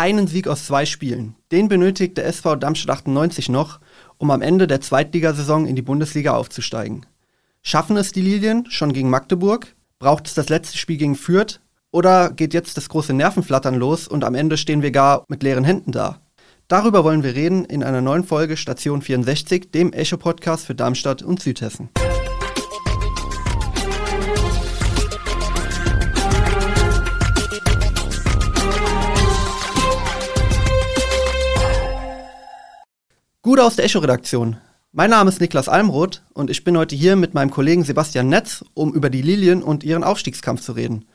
einen Sieg aus zwei Spielen. Den benötigt der SV Darmstadt 98 noch, um am Ende der Zweitligasaison in die Bundesliga aufzusteigen. Schaffen es die Lilien schon gegen Magdeburg? Braucht es das letzte Spiel gegen Fürth? Oder geht jetzt das große Nervenflattern los und am Ende stehen wir gar mit leeren Händen da? Darüber wollen wir reden in einer neuen Folge Station 64, dem Echo-Podcast für Darmstadt und Südhessen. Gut aus der Echo-Redaktion. Mein Name ist Niklas Almroth und ich bin heute hier mit meinem Kollegen Sebastian Netz, um über die Lilien und ihren Aufstiegskampf zu reden.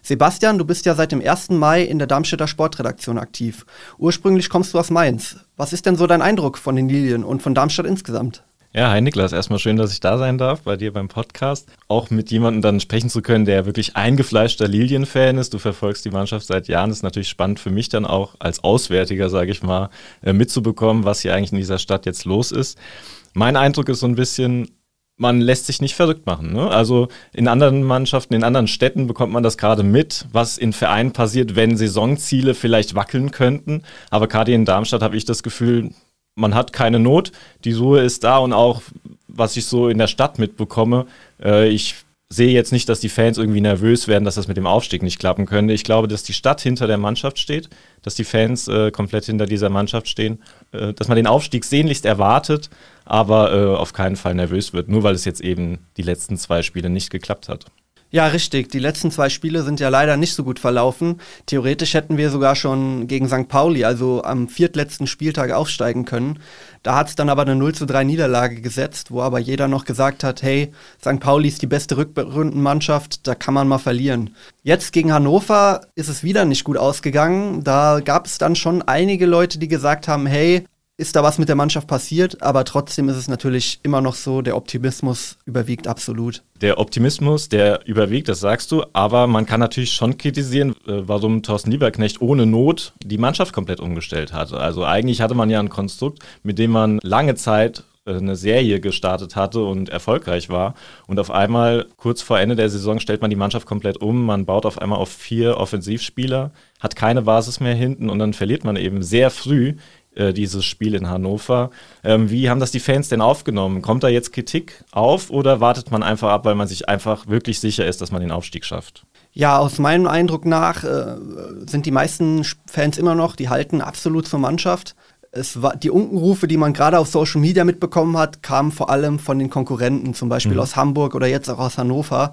Sebastian, du bist ja seit dem 1. Mai in der Darmstädter Sportredaktion aktiv. Ursprünglich kommst du aus Mainz. Was ist denn so dein Eindruck von den Lilien und von Darmstadt insgesamt? Ja, hi Niklas, erstmal schön, dass ich da sein darf bei dir beim Podcast. Auch mit jemandem dann sprechen zu können, der wirklich eingefleischter Lilien-Fan ist. Du verfolgst die Mannschaft seit Jahren. Das ist natürlich spannend für mich dann auch als Auswärtiger, sage ich mal, äh, mitzubekommen, was hier eigentlich in dieser Stadt jetzt los ist. Mein Eindruck ist so ein bisschen, man lässt sich nicht verrückt machen. Ne? Also in anderen Mannschaften, in anderen Städten bekommt man das gerade mit, was in Vereinen passiert, wenn Saisonziele vielleicht wackeln könnten. Aber gerade in Darmstadt habe ich das Gefühl, man hat keine Not, die Ruhe ist da und auch, was ich so in der Stadt mitbekomme, äh, ich sehe jetzt nicht, dass die Fans irgendwie nervös werden, dass das mit dem Aufstieg nicht klappen könnte. Ich glaube, dass die Stadt hinter der Mannschaft steht, dass die Fans äh, komplett hinter dieser Mannschaft stehen, äh, dass man den Aufstieg sehnlichst erwartet, aber äh, auf keinen Fall nervös wird, nur weil es jetzt eben die letzten zwei Spiele nicht geklappt hat. Ja, richtig. Die letzten zwei Spiele sind ja leider nicht so gut verlaufen. Theoretisch hätten wir sogar schon gegen St. Pauli, also am viertletzten Spieltag, aufsteigen können. Da hat es dann aber eine 0 zu 3 Niederlage gesetzt, wo aber jeder noch gesagt hat, hey, St. Pauli ist die beste Rückrundenmannschaft, da kann man mal verlieren. Jetzt gegen Hannover ist es wieder nicht gut ausgegangen. Da gab es dann schon einige Leute, die gesagt haben, hey, ist da was mit der Mannschaft passiert, aber trotzdem ist es natürlich immer noch so, der Optimismus überwiegt absolut. Der Optimismus, der überwiegt, das sagst du, aber man kann natürlich schon kritisieren, äh, warum Thorsten Lieberknecht ohne Not die Mannschaft komplett umgestellt hat. Also eigentlich hatte man ja ein Konstrukt, mit dem man lange Zeit äh, eine Serie gestartet hatte und erfolgreich war. Und auf einmal, kurz vor Ende der Saison, stellt man die Mannschaft komplett um. Man baut auf einmal auf vier Offensivspieler, hat keine Basis mehr hinten und dann verliert man eben sehr früh äh, dieses Spiel in Hannover. Ähm, wie haben das die Fans denn aufgenommen? Kommt da jetzt Kritik auf oder wartet man einfach ab, weil man sich einfach wirklich sicher ist, dass man den Aufstieg schafft? Ja, aus meinem Eindruck nach äh, sind die meisten Fans immer noch, die halten absolut zur Mannschaft. Es war, die Unkenrufe, die man gerade auf Social Media mitbekommen hat, kamen vor allem von den Konkurrenten, zum Beispiel mhm. aus Hamburg oder jetzt auch aus Hannover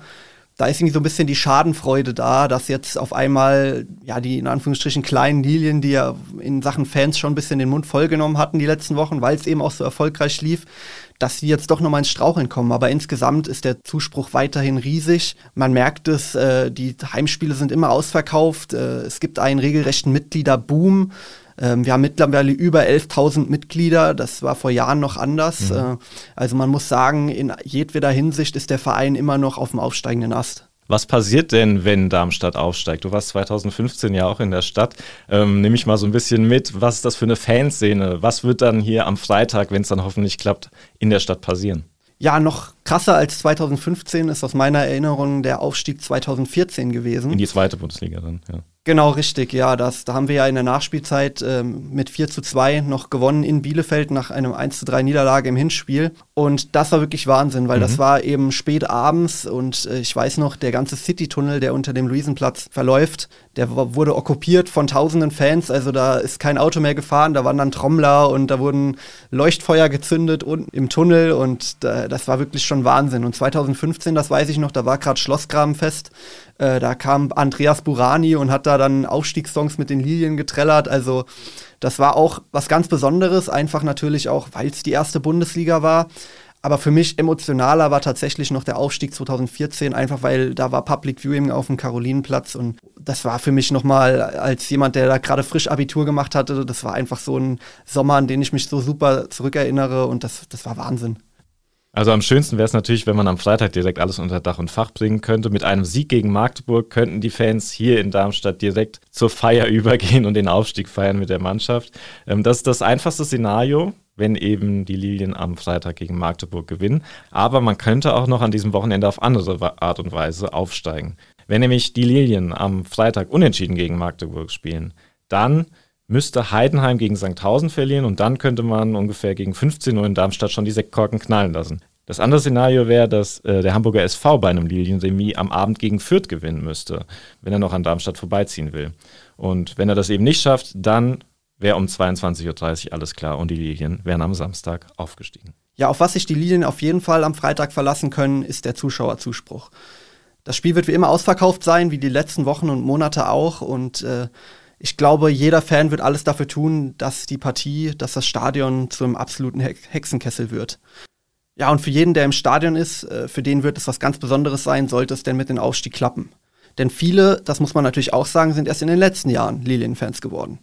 da ist irgendwie so ein bisschen die Schadenfreude da, dass jetzt auf einmal, ja, die in Anführungsstrichen kleinen Lilien, die ja in Sachen Fans schon ein bisschen den Mund vollgenommen hatten die letzten Wochen, weil es eben auch so erfolgreich lief, dass sie jetzt doch nochmal ins Straucheln kommen. Aber insgesamt ist der Zuspruch weiterhin riesig. Man merkt es, äh, die Heimspiele sind immer ausverkauft. Äh, es gibt einen regelrechten Mitgliederboom. Ähm, wir haben mittlerweile über 11.000 Mitglieder. Das war vor Jahren noch anders. Mhm. Äh, also man muss sagen, in jedweder Hinsicht ist der Verein immer noch auf dem aufsteigenden Ast. Was passiert denn, wenn Darmstadt aufsteigt? Du warst 2015 ja auch in der Stadt. Ähm, Nehme ich mal so ein bisschen mit. Was ist das für eine Fanszene? Was wird dann hier am Freitag, wenn es dann hoffentlich klappt, in der Stadt passieren? Ja, noch krasser als 2015 ist aus meiner Erinnerung der Aufstieg 2014 gewesen. In die zweite Bundesliga dann, ja. Genau, richtig, ja. Das, da haben wir ja in der Nachspielzeit ähm, mit 4 zu 2 noch gewonnen in Bielefeld nach einem 1 zu 3 Niederlage im Hinspiel. Und das war wirklich Wahnsinn, weil mhm. das war eben spät abends und äh, ich weiß noch, der ganze City-Tunnel, der unter dem Luisenplatz verläuft, der wurde okkupiert von tausenden Fans. Also da ist kein Auto mehr gefahren, da waren dann Trommler und da wurden Leuchtfeuer gezündet unten im Tunnel und äh, das war wirklich schon Wahnsinn. Und 2015, das weiß ich noch, da war gerade Schlossgrabenfest. Äh, da kam Andreas Burani und hat da dann Aufstiegssongs mit den Lilien getrellert. Also das war auch was ganz Besonderes, einfach natürlich auch, weil es die erste Bundesliga war. Aber für mich emotionaler war tatsächlich noch der Aufstieg 2014, einfach weil da war Public Viewing auf dem Karolinenplatz und das war für mich nochmal als jemand, der da gerade frisch Abitur gemacht hatte, das war einfach so ein Sommer, an den ich mich so super zurückerinnere und das, das war Wahnsinn. Also am schönsten wäre es natürlich, wenn man am Freitag direkt alles unter Dach und Fach bringen könnte. Mit einem Sieg gegen Magdeburg könnten die Fans hier in Darmstadt direkt zur Feier übergehen und den Aufstieg feiern mit der Mannschaft. Ähm, das ist das einfachste Szenario, wenn eben die Lilien am Freitag gegen Magdeburg gewinnen. Aber man könnte auch noch an diesem Wochenende auf andere Art und Weise aufsteigen. Wenn nämlich die Lilien am Freitag unentschieden gegen Magdeburg spielen, dann müsste Heidenheim gegen Sankhausen verlieren und dann könnte man ungefähr gegen 15 Uhr in Darmstadt schon die Sektkorken knallen lassen. Das andere Szenario wäre, dass äh, der Hamburger SV bei einem Lilienremis am Abend gegen Fürth gewinnen müsste, wenn er noch an Darmstadt vorbeiziehen will. Und wenn er das eben nicht schafft, dann wäre um 22.30 Uhr alles klar und die Lilien wären am Samstag aufgestiegen. Ja, auf was sich die Lilien auf jeden Fall am Freitag verlassen können, ist der Zuschauerzuspruch. Das Spiel wird wie immer ausverkauft sein, wie die letzten Wochen und Monate auch. Und äh, ich glaube, jeder Fan wird alles dafür tun, dass die Partie, dass das Stadion zum absoluten Hexenkessel wird. Ja, und für jeden, der im Stadion ist, äh, für den wird es was ganz Besonderes sein, sollte es denn mit dem Aufstieg klappen. Denn viele, das muss man natürlich auch sagen, sind erst in den letzten Jahren Lilien-Fans geworden.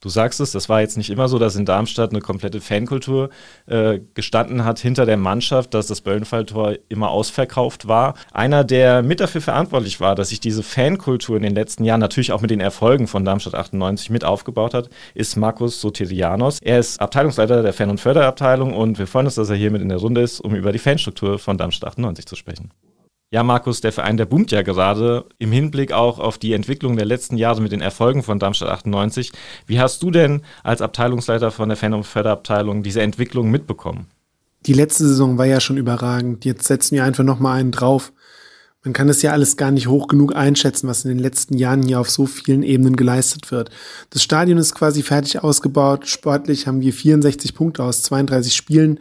Du sagst es, das war jetzt nicht immer so, dass in Darmstadt eine komplette Fankultur äh, gestanden hat hinter der Mannschaft, dass das Böllenfalltor immer ausverkauft war. Einer, der mit dafür verantwortlich war, dass sich diese Fankultur in den letzten Jahren natürlich auch mit den Erfolgen von Darmstadt 98 mit aufgebaut hat, ist Markus Sotirianos. Er ist Abteilungsleiter der Fan- und Förderabteilung und wir freuen uns, dass er hier mit in der Runde ist, um über die Fanstruktur von Darmstadt 98 zu sprechen. Ja, Markus, der Verein, der boomt ja gerade im Hinblick auch auf die Entwicklung der letzten Jahre mit den Erfolgen von Darmstadt 98. Wie hast du denn als Abteilungsleiter von der Fan- und Förderabteilung diese Entwicklung mitbekommen? Die letzte Saison war ja schon überragend. Jetzt setzen wir einfach nochmal einen drauf. Man kann es ja alles gar nicht hoch genug einschätzen, was in den letzten Jahren hier auf so vielen Ebenen geleistet wird. Das Stadion ist quasi fertig ausgebaut. Sportlich haben wir 64 Punkte aus 32 Spielen.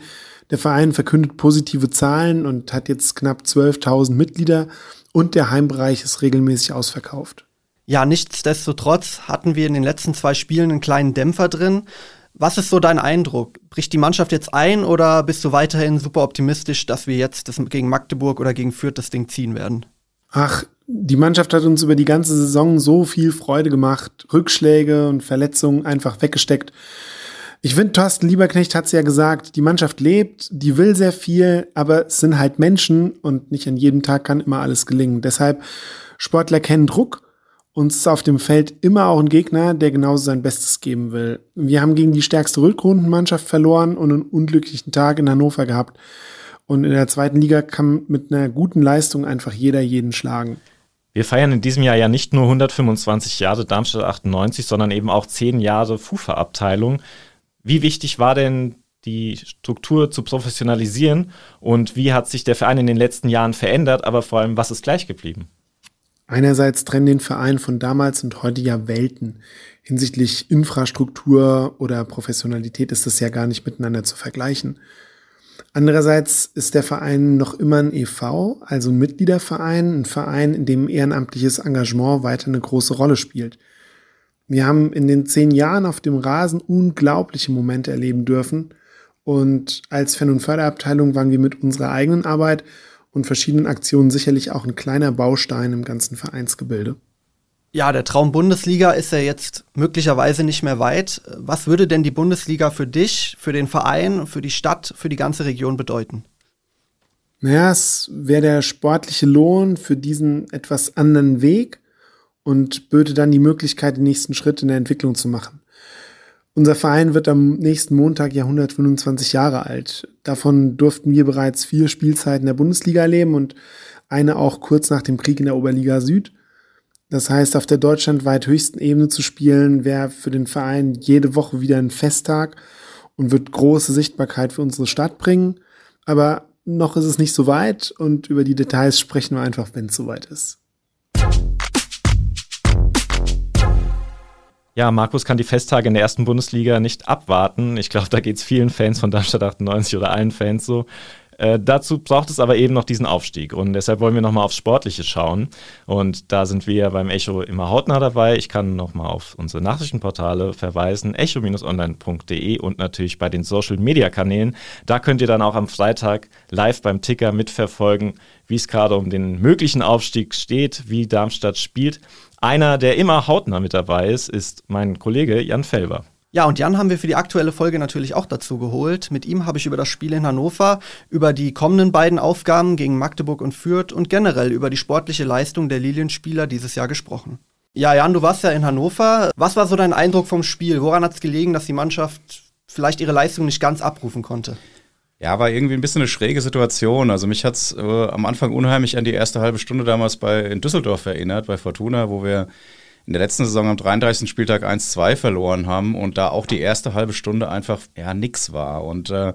Der Verein verkündet positive Zahlen und hat jetzt knapp 12.000 Mitglieder und der Heimbereich ist regelmäßig ausverkauft. Ja, nichtsdestotrotz hatten wir in den letzten zwei Spielen einen kleinen Dämpfer drin. Was ist so dein Eindruck? Bricht die Mannschaft jetzt ein oder bist du weiterhin super optimistisch, dass wir jetzt das gegen Magdeburg oder gegen Fürth das Ding ziehen werden? Ach, die Mannschaft hat uns über die ganze Saison so viel Freude gemacht, Rückschläge und Verletzungen einfach weggesteckt. Ich finde, Thorsten Lieberknecht hat es ja gesagt, die Mannschaft lebt, die will sehr viel, aber es sind halt Menschen und nicht an jedem Tag kann immer alles gelingen. Deshalb, Sportler kennen Druck und es ist auf dem Feld immer auch ein Gegner, der genauso sein Bestes geben will. Wir haben gegen die stärkste Rückrundenmannschaft verloren und einen unglücklichen Tag in Hannover gehabt. Und in der zweiten Liga kann mit einer guten Leistung einfach jeder jeden schlagen. Wir feiern in diesem Jahr ja nicht nur 125 Jahre Darmstadt 98, sondern eben auch 10 Jahre FUFA-Abteilung. Wie wichtig war denn die Struktur zu professionalisieren und wie hat sich der Verein in den letzten Jahren verändert, aber vor allem, was ist gleich geblieben? Einerseits trennen den Verein von damals und heute ja Welten. Hinsichtlich Infrastruktur oder Professionalität ist das ja gar nicht miteinander zu vergleichen. Andererseits ist der Verein noch immer ein EV, also ein Mitgliederverein, ein Verein, in dem ehrenamtliches Engagement weiter eine große Rolle spielt. Wir haben in den zehn Jahren auf dem Rasen unglaubliche Momente erleben dürfen. Und als Fan- und Förderabteilung waren wir mit unserer eigenen Arbeit und verschiedenen Aktionen sicherlich auch ein kleiner Baustein im ganzen Vereinsgebilde. Ja, der Traum Bundesliga ist ja jetzt möglicherweise nicht mehr weit. Was würde denn die Bundesliga für dich, für den Verein, für die Stadt, für die ganze Region bedeuten? Naja, es wäre der sportliche Lohn für diesen etwas anderen Weg und böte dann die Möglichkeit, den nächsten Schritt in der Entwicklung zu machen. Unser Verein wird am nächsten Montag ja 125 Jahre alt. Davon durften wir bereits vier Spielzeiten der Bundesliga erleben und eine auch kurz nach dem Krieg in der Oberliga Süd. Das heißt, auf der deutschlandweit höchsten Ebene zu spielen, wäre für den Verein jede Woche wieder ein Festtag und wird große Sichtbarkeit für unsere Stadt bringen. Aber noch ist es nicht so weit und über die Details sprechen wir einfach, wenn es soweit ist. Ja, Markus kann die Festtage in der ersten Bundesliga nicht abwarten. Ich glaube, da geht es vielen Fans von Darmstadt 98 oder allen Fans so. Äh, dazu braucht es aber eben noch diesen Aufstieg und deshalb wollen wir nochmal aufs Sportliche schauen. Und da sind wir beim Echo immer hautnah dabei. Ich kann nochmal auf unsere Nachrichtenportale verweisen, echo-online.de und natürlich bei den Social-Media-Kanälen. Da könnt ihr dann auch am Freitag live beim Ticker mitverfolgen, wie es gerade um den möglichen Aufstieg steht, wie Darmstadt spielt. Einer, der immer hautnah mit dabei ist, ist mein Kollege Jan Felber. Ja, und Jan haben wir für die aktuelle Folge natürlich auch dazu geholt. Mit ihm habe ich über das Spiel in Hannover, über die kommenden beiden Aufgaben gegen Magdeburg und Fürth und generell über die sportliche Leistung der Lilienspieler dieses Jahr gesprochen. Ja, Jan, du warst ja in Hannover. Was war so dein Eindruck vom Spiel? Woran hat es gelegen, dass die Mannschaft vielleicht ihre Leistung nicht ganz abrufen konnte? Ja, war irgendwie ein bisschen eine schräge Situation. Also mich hat's äh, am Anfang unheimlich an die erste halbe Stunde damals bei in Düsseldorf erinnert, bei Fortuna, wo wir in der letzten Saison am 33. Spieltag 1-2 verloren haben und da auch die erste halbe Stunde einfach ja nix war. Und äh,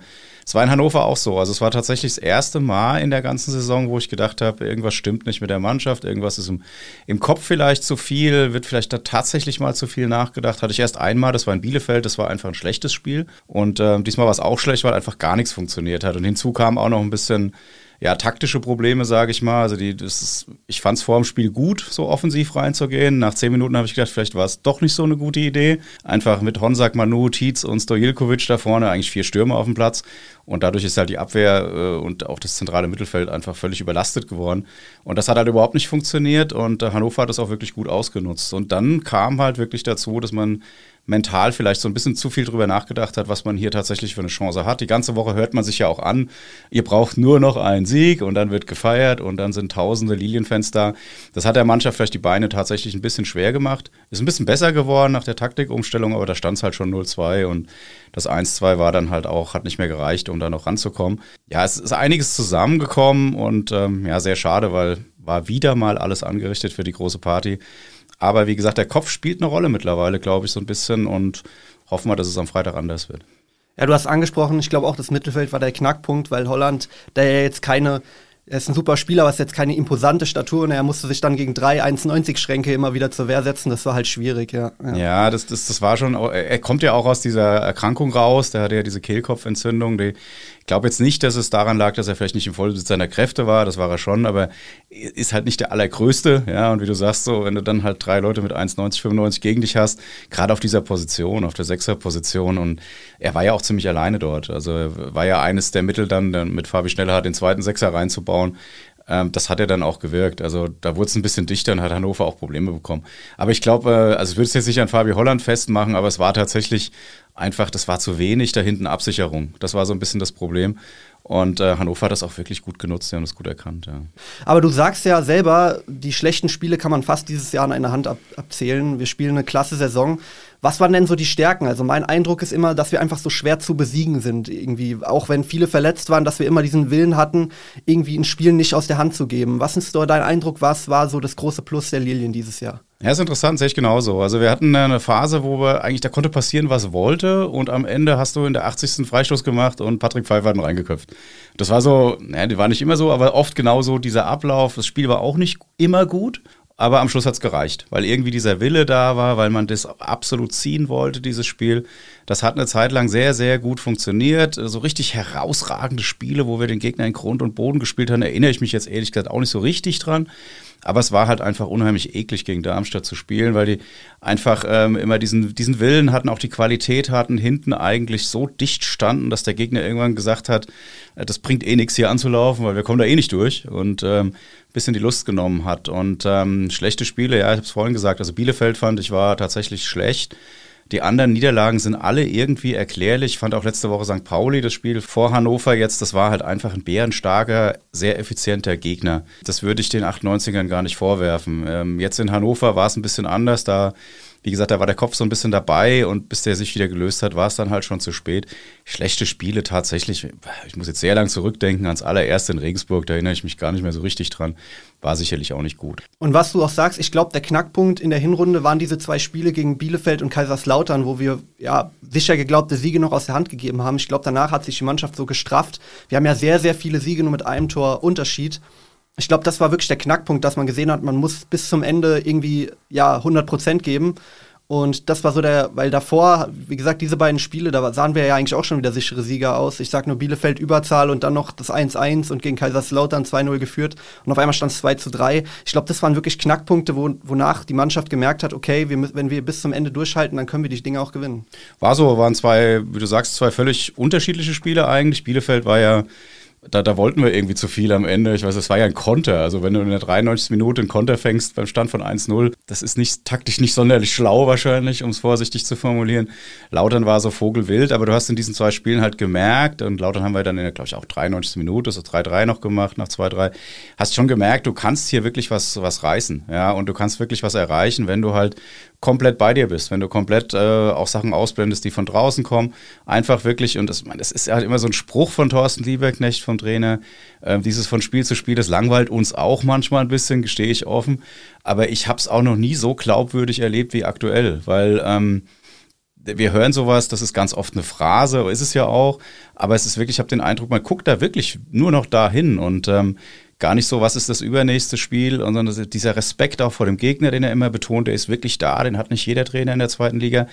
es war in Hannover auch so. Also es war tatsächlich das erste Mal in der ganzen Saison, wo ich gedacht habe, irgendwas stimmt nicht mit der Mannschaft, irgendwas ist im, im Kopf vielleicht zu viel, wird vielleicht da tatsächlich mal zu viel nachgedacht. Hatte ich erst einmal, das war in Bielefeld, das war einfach ein schlechtes Spiel. Und äh, diesmal war es auch schlecht, weil einfach gar nichts funktioniert hat. Und hinzu kam auch noch ein bisschen ja, taktische Probleme, sage ich mal. Also die, das ist, ich fand es vor dem Spiel gut, so offensiv reinzugehen. Nach zehn Minuten habe ich gedacht, vielleicht war es doch nicht so eine gute Idee. Einfach mit Honsak, Manu, Tietz und Stojilkovic da vorne, eigentlich vier Stürmer auf dem Platz. Und dadurch ist halt die Abwehr äh, und auch das zentrale Mittelfeld einfach völlig überlastet geworden. Und das hat halt überhaupt nicht funktioniert und äh, Hannover hat das auch wirklich gut ausgenutzt. Und dann kam halt wirklich dazu, dass man mental vielleicht so ein bisschen zu viel drüber nachgedacht hat, was man hier tatsächlich für eine Chance hat. Die ganze Woche hört man sich ja auch an, ihr braucht nur noch einen Sieg und dann wird gefeiert und dann sind tausende Lilienfans da. Das hat der Mannschaft vielleicht die Beine tatsächlich ein bisschen schwer gemacht. Ist ein bisschen besser geworden nach der Taktikumstellung, aber da stand es halt schon 0-2 und das 1-2 war dann halt auch, hat nicht mehr gereicht, um da noch ranzukommen. Ja, es ist einiges zusammengekommen und ähm, ja, sehr schade, weil war wieder mal alles angerichtet für die große Party. Aber wie gesagt, der Kopf spielt eine Rolle mittlerweile, glaube ich, so ein bisschen und hoffen wir, dass es am Freitag anders wird. Ja, du hast angesprochen, ich glaube auch das Mittelfeld war der Knackpunkt, weil Holland, der ja jetzt keine er ist ein super Spieler, aber ist jetzt keine imposante Statur und er musste sich dann gegen drei 1,90 Schränke immer wieder zur Wehr setzen. Das war halt schwierig, ja. Ja, ja das, das, das war schon, er kommt ja auch aus dieser Erkrankung raus, der hatte ja diese Kehlkopfentzündung, die ich glaube jetzt nicht, dass es daran lag, dass er vielleicht nicht im Vollbesitz seiner Kräfte war, das war er schon, aber ist halt nicht der allergrößte, ja, und wie du sagst, so, wenn du dann halt drei Leute mit 1,90, 95 gegen dich hast, gerade auf dieser Position, auf der Sechser-Position und er war ja auch ziemlich alleine dort, also war ja eines der Mittel dann, dann mit Fabi Schnellhardt den zweiten Sechser reinzubauen, ähm, das hat ja dann auch gewirkt. Also da wurde es ein bisschen dichter und hat Hannover auch Probleme bekommen. Aber ich glaube, äh, also ich würde es jetzt nicht an Fabi Holland festmachen, aber es war tatsächlich einfach, das war zu wenig da hinten Absicherung. Das war so ein bisschen das Problem. Und äh, Hannover hat das auch wirklich gut genutzt, die haben das gut erkannt. Ja. Aber du sagst ja selber, die schlechten Spiele kann man fast dieses Jahr an einer Hand ab abzählen. Wir spielen eine klasse Saison. Was waren denn so die Stärken? Also mein Eindruck ist immer, dass wir einfach so schwer zu besiegen sind. Irgendwie, auch wenn viele verletzt waren, dass wir immer diesen Willen hatten, irgendwie ein Spiel nicht aus der Hand zu geben. Was ist so dein Eindruck? Was war so das große Plus der Lilien dieses Jahr? Ja, ist interessant, sehe ich genauso. Also wir hatten eine Phase, wo wir eigentlich, da konnte passieren, was wollte und am Ende hast du in der 80. Freistoß gemacht und Patrick Pfeiffer hat ihn reingeköpft. Das war so, naja, die war nicht immer so, aber oft genauso dieser Ablauf. Das Spiel war auch nicht immer gut aber am Schluss hat es gereicht, weil irgendwie dieser Wille da war, weil man das absolut ziehen wollte, dieses Spiel. Das hat eine Zeit lang sehr, sehr gut funktioniert. So richtig herausragende Spiele, wo wir den Gegner in Grund und Boden gespielt haben, erinnere ich mich jetzt ehrlich gesagt auch nicht so richtig dran. Aber es war halt einfach unheimlich eklig, gegen Darmstadt zu spielen, weil die einfach ähm, immer diesen, diesen Willen hatten, auch die Qualität hatten, hinten eigentlich so dicht standen, dass der Gegner irgendwann gesagt hat, äh, das bringt eh nichts hier anzulaufen, weil wir kommen da eh nicht durch. Und ähm, bisschen die Lust genommen hat. Und ähm, schlechte Spiele, ja, ich habe es vorhin gesagt, also Bielefeld fand ich war tatsächlich schlecht. Die anderen Niederlagen sind alle irgendwie erklärlich. Ich fand auch letzte Woche St. Pauli das Spiel vor Hannover jetzt, das war halt einfach ein bärenstarker, sehr effizienter Gegner. Das würde ich den 98ern gar nicht vorwerfen. Ähm, jetzt in Hannover war es ein bisschen anders. Da wie gesagt, da war der Kopf so ein bisschen dabei und bis der sich wieder gelöst hat, war es dann halt schon zu spät. Schlechte Spiele tatsächlich, ich muss jetzt sehr lang zurückdenken ans allererste in Regensburg, da erinnere ich mich gar nicht mehr so richtig dran, war sicherlich auch nicht gut. Und was du auch sagst, ich glaube, der Knackpunkt in der Hinrunde waren diese zwei Spiele gegen Bielefeld und Kaiserslautern, wo wir ja sicher geglaubte Siege noch aus der Hand gegeben haben. Ich glaube, danach hat sich die Mannschaft so gestrafft. Wir haben ja sehr, sehr viele Siege nur mit einem Tor Unterschied ich glaube, das war wirklich der Knackpunkt, dass man gesehen hat, man muss bis zum Ende irgendwie ja 100 Prozent geben. Und das war so der, weil davor, wie gesagt, diese beiden Spiele, da sahen wir ja eigentlich auch schon wieder sichere Sieger aus. Ich sag nur Bielefeld Überzahl und dann noch das 1-1 und gegen Kaiserslautern 2-0 geführt. Und auf einmal stand es 2 3. Ich glaube, das waren wirklich Knackpunkte, wo, wonach die Mannschaft gemerkt hat, okay, wir, wenn wir bis zum Ende durchhalten, dann können wir die Dinge auch gewinnen. War so, waren zwei, wie du sagst, zwei völlig unterschiedliche Spiele eigentlich. Bielefeld war ja da, da wollten wir irgendwie zu viel am Ende. Ich weiß, es war ja ein Konter. Also wenn du in der 93. Minute einen Konter fängst beim Stand von 1-0, das ist nicht taktisch nicht sonderlich schlau wahrscheinlich, um es vorsichtig zu formulieren. Lautern war so vogelwild, aber du hast in diesen zwei Spielen halt gemerkt, und Lautern haben wir dann in der, glaube ich, auch 93. Minute, so 3-3 noch gemacht, nach 2-3, hast schon gemerkt, du kannst hier wirklich was, was reißen, ja, und du kannst wirklich was erreichen, wenn du halt komplett bei dir bist, wenn du komplett äh, auch Sachen ausblendest, die von draußen kommen. Einfach wirklich, und das, das ist halt immer so ein Spruch von Thorsten Lieberknecht vom Trainer, äh, dieses von Spiel zu Spiel, das langweilt uns auch manchmal ein bisschen, gestehe ich offen. Aber ich habe es auch noch nie so glaubwürdig erlebt wie aktuell, weil ähm, wir hören sowas, das ist ganz oft eine Phrase, ist es ja auch, aber es ist wirklich, ich habe den Eindruck, man guckt da wirklich nur noch dahin und ähm, gar nicht so, was ist das übernächste Spiel, sondern dieser Respekt auch vor dem Gegner, den er immer betont, der ist wirklich da, den hat nicht jeder Trainer in der zweiten Liga.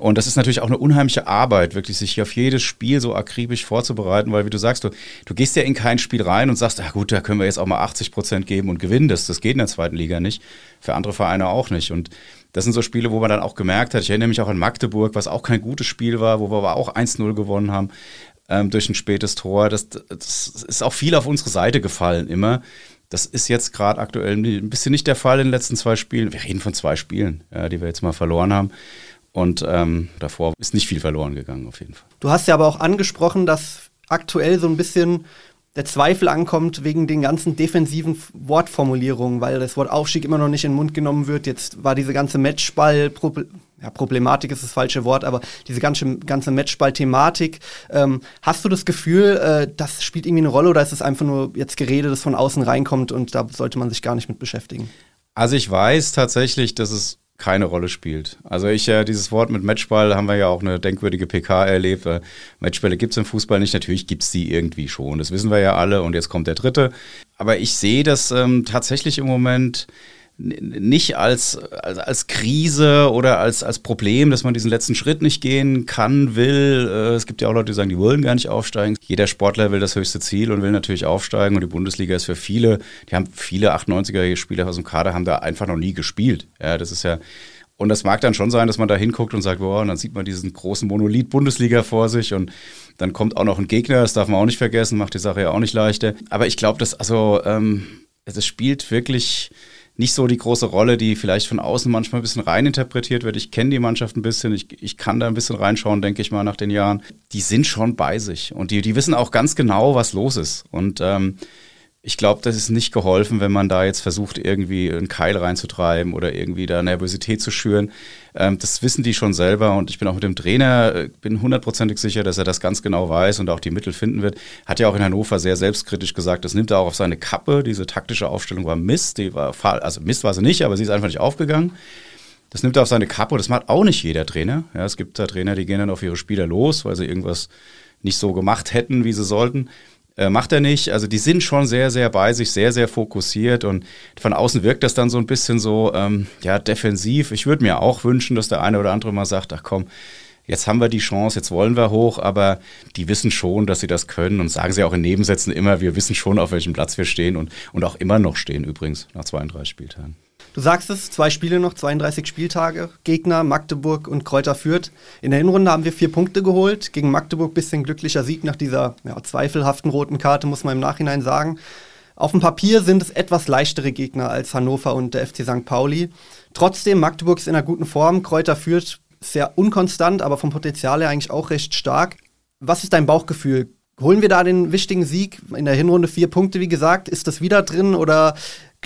Und das ist natürlich auch eine unheimliche Arbeit, wirklich sich auf jedes Spiel so akribisch vorzubereiten, weil wie du sagst, du, du gehst ja in kein Spiel rein und sagst, ja gut, da können wir jetzt auch mal 80 Prozent geben und gewinnen. Das, das geht in der zweiten Liga nicht, für andere Vereine auch nicht. Und das sind so Spiele, wo man dann auch gemerkt hat, ich erinnere mich auch an Magdeburg, was auch kein gutes Spiel war, wo wir aber auch 1-0 gewonnen haben ähm, durch ein spätes Tor. Das, das ist auch viel auf unsere Seite gefallen immer. Das ist jetzt gerade aktuell ein bisschen nicht der Fall in den letzten zwei Spielen. Wir reden von zwei Spielen, ja, die wir jetzt mal verloren haben. Und ähm, davor ist nicht viel verloren gegangen, auf jeden Fall. Du hast ja aber auch angesprochen, dass aktuell so ein bisschen der Zweifel ankommt wegen den ganzen defensiven Wortformulierungen, weil das Wort Aufstieg immer noch nicht in den Mund genommen wird. Jetzt war diese ganze Matchball, ja, Problematik ist das falsche Wort, aber diese ganze, ganze Matchball-Thematik. Ähm, hast du das Gefühl, äh, das spielt irgendwie eine Rolle oder ist es einfach nur jetzt Gerede, das von außen reinkommt und da sollte man sich gar nicht mit beschäftigen? Also ich weiß tatsächlich, dass es keine Rolle spielt. Also ich ja, dieses Wort mit Matchball haben wir ja auch eine denkwürdige PK erlebt. Matchbälle gibt es im Fußball nicht, natürlich gibt es die irgendwie schon. Das wissen wir ja alle und jetzt kommt der dritte. Aber ich sehe das ähm, tatsächlich im Moment nicht als, als, als Krise oder als, als Problem, dass man diesen letzten Schritt nicht gehen kann, will. Äh, es gibt ja auch Leute, die sagen, die wollen gar nicht aufsteigen. Jeder Sportler will das höchste Ziel und will natürlich aufsteigen. Und die Bundesliga ist für viele, die haben viele 98er-Spieler aus dem Kader, haben da einfach noch nie gespielt. Ja, das ist ja. Und das mag dann schon sein, dass man da hinguckt und sagt, boah, und dann sieht man diesen großen Monolith Bundesliga vor sich und dann kommt auch noch ein Gegner, das darf man auch nicht vergessen, macht die Sache ja auch nicht leichter. Aber ich glaube, dass also ähm, es spielt wirklich nicht so die große Rolle, die vielleicht von außen manchmal ein bisschen reininterpretiert wird. Ich kenne die Mannschaft ein bisschen, ich, ich kann da ein bisschen reinschauen, denke ich mal, nach den Jahren. Die sind schon bei sich und die, die wissen auch ganz genau, was los ist. Und ähm, ich glaube, das ist nicht geholfen, wenn man da jetzt versucht, irgendwie einen Keil reinzutreiben oder irgendwie da Nervosität zu schüren. Ähm, das wissen die schon selber und ich bin auch mit dem Trainer, äh, bin hundertprozentig sicher, dass er das ganz genau weiß und auch die Mittel finden wird. Hat ja auch in Hannover sehr selbstkritisch gesagt, das nimmt er auch auf seine Kappe. Diese taktische Aufstellung war Mist, die war, also Mist war sie nicht, aber sie ist einfach nicht aufgegangen. Das nimmt er auf seine Kappe und das macht auch nicht jeder Trainer. Ja, es gibt da Trainer, die gehen dann auf ihre Spieler los, weil sie irgendwas nicht so gemacht hätten, wie sie sollten. Äh, macht er nicht. Also die sind schon sehr, sehr bei sich, sehr, sehr fokussiert und von außen wirkt das dann so ein bisschen so, ähm, ja, defensiv. Ich würde mir auch wünschen, dass der eine oder andere mal sagt, ach komm, jetzt haben wir die Chance, jetzt wollen wir hoch, aber die wissen schon, dass sie das können und sagen sie auch in Nebensätzen immer, wir wissen schon, auf welchem Platz wir stehen und, und auch immer noch stehen übrigens nach 32 Spieltagen. Du sagst es, zwei Spiele noch, 32 Spieltage. Gegner Magdeburg und Kräuter Fürth. In der Hinrunde haben wir vier Punkte geholt. Gegen Magdeburg bisschen glücklicher Sieg nach dieser ja, zweifelhaften roten Karte, muss man im Nachhinein sagen. Auf dem Papier sind es etwas leichtere Gegner als Hannover und der FC St. Pauli. Trotzdem, Magdeburg ist in einer guten Form. Kräuter Fürth sehr unkonstant, aber vom Potenzial her eigentlich auch recht stark. Was ist dein Bauchgefühl? Holen wir da den wichtigen Sieg? In der Hinrunde vier Punkte, wie gesagt. Ist das wieder drin oder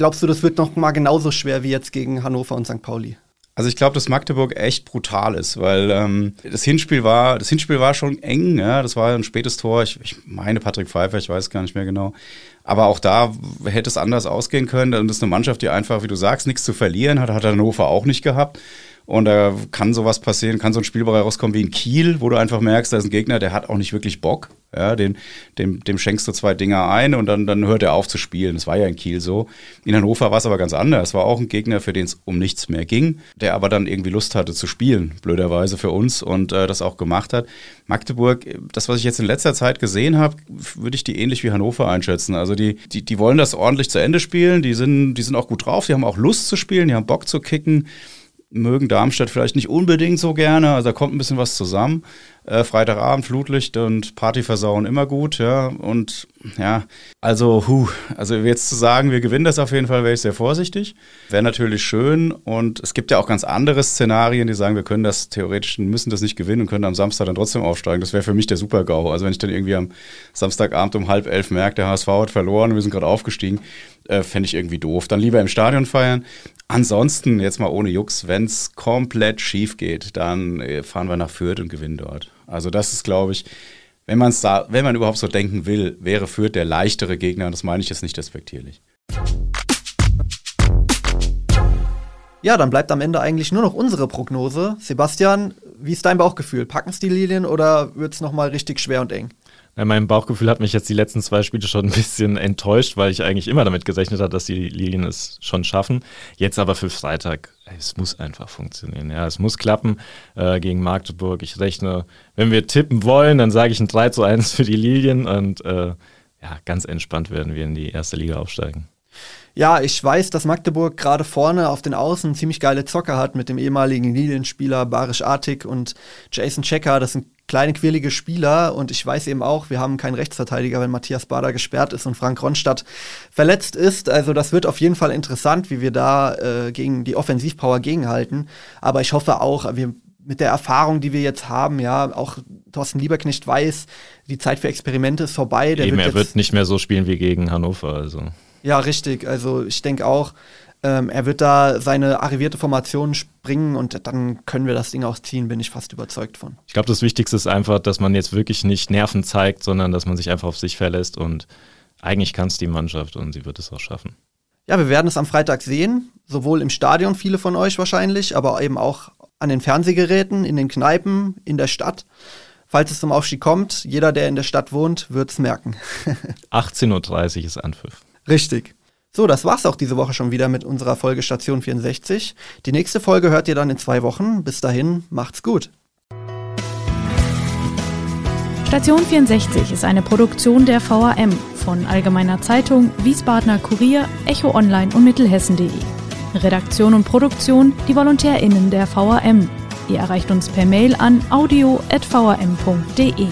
Glaubst du, das wird noch mal genauso schwer wie jetzt gegen Hannover und St. Pauli? Also ich glaube, dass Magdeburg echt brutal ist, weil ähm, das Hinspiel war, das Hinspiel war schon eng, ja, das war ein spätes Tor. Ich, ich meine Patrick Pfeiffer, ich weiß gar nicht mehr genau. Aber auch da hätte es anders ausgehen können. Das ist eine Mannschaft, die einfach, wie du sagst, nichts zu verlieren hat, hat Hannover auch nicht gehabt. Und da kann sowas passieren, kann so ein Spiel rauskommen wie in Kiel, wo du einfach merkst, da ist ein Gegner, der hat auch nicht wirklich Bock. Ja, den, dem, dem schenkst du zwei Dinger ein und dann, dann hört er auf zu spielen. Das war ja in Kiel so. In Hannover war es aber ganz anders. Es war auch ein Gegner, für den es um nichts mehr ging, der aber dann irgendwie Lust hatte zu spielen, blöderweise für uns und äh, das auch gemacht hat. Magdeburg, das, was ich jetzt in letzter Zeit gesehen habe, würde ich die ähnlich wie Hannover einschätzen. Also die, die, die wollen das ordentlich zu Ende spielen, die sind, die sind auch gut drauf, die haben auch Lust zu spielen, die haben Bock zu kicken mögen Darmstadt vielleicht nicht unbedingt so gerne. Also da kommt ein bisschen was zusammen. Äh, Freitagabend, Flutlicht und Party versauen immer gut, ja. Und ja, also, huh, also jetzt zu sagen, wir gewinnen das auf jeden Fall, wäre ich sehr vorsichtig. Wäre natürlich schön. Und es gibt ja auch ganz andere Szenarien, die sagen, wir können das theoretisch, müssen das nicht gewinnen und können am Samstag dann trotzdem aufsteigen. Das wäre für mich der Super-GAU. Also wenn ich dann irgendwie am Samstagabend um halb elf merke, der HSV hat verloren wir sind gerade aufgestiegen, äh, fände ich irgendwie doof. Dann lieber im Stadion feiern. Ansonsten, jetzt mal ohne Jux, wenn es komplett schief geht, dann äh, fahren wir nach Fürth und gewinnen dort. Also das ist, glaube ich, wenn man da, wenn man überhaupt so denken will, wäre Fürth der leichtere Gegner. Das meine ich jetzt nicht despektierlich. Ja, dann bleibt am Ende eigentlich nur noch unsere Prognose. Sebastian, wie ist dein Bauchgefühl? Packen es die Lilien oder wird es nochmal richtig schwer und eng? Mein Bauchgefühl hat mich jetzt die letzten zwei Spiele schon ein bisschen enttäuscht, weil ich eigentlich immer damit gerechnet habe, dass die Lilien es schon schaffen. Jetzt aber für Freitag, es muss einfach funktionieren. Ja, es muss klappen äh, gegen Magdeburg. Ich rechne, wenn wir tippen wollen, dann sage ich ein 3 zu 1 für die Lilien und äh, ja, ganz entspannt werden wir in die erste Liga aufsteigen. Ja, ich weiß, dass Magdeburg gerade vorne auf den Außen ziemlich geile Zocker hat mit dem ehemaligen Lilienspieler Barisch Artig und Jason Checker. Das sind kleine, quirlige Spieler und ich weiß eben auch, wir haben keinen Rechtsverteidiger, wenn Matthias Bader gesperrt ist und Frank Ronstadt verletzt ist. Also das wird auf jeden Fall interessant, wie wir da äh, gegen die Offensivpower gegenhalten. Aber ich hoffe auch, wir mit der Erfahrung, die wir jetzt haben, ja, auch Thorsten Lieberknecht weiß, die Zeit für Experimente ist vorbei. Der Eben, wird er wird nicht mehr so spielen wie gegen Hannover, also. Ja, richtig. Also ich denke auch, ähm, er wird da seine arrivierte Formation springen und dann können wir das Ding auch ziehen, bin ich fast überzeugt von. Ich glaube, das Wichtigste ist einfach, dass man jetzt wirklich nicht Nerven zeigt, sondern dass man sich einfach auf sich verlässt und eigentlich kann es die Mannschaft und sie wird es auch schaffen. Ja, wir werden es am Freitag sehen, sowohl im Stadion, viele von euch wahrscheinlich, aber eben auch an den Fernsehgeräten, in den Kneipen, in der Stadt. Falls es zum Aufstieg kommt, jeder, der in der Stadt wohnt, wird es merken. 18.30 Uhr ist Anpfiff. Richtig. So, das war's auch diese Woche schon wieder mit unserer Folge Station 64. Die nächste Folge hört ihr dann in zwei Wochen. Bis dahin, macht's gut. Station 64 ist eine Produktion der VAM von Allgemeiner Zeitung, Wiesbadener Kurier, Echo Online und Mittelhessen.de. Redaktion und Produktion die VolontärInnen der VAM. Ihr erreicht uns per Mail an audio.vam.de.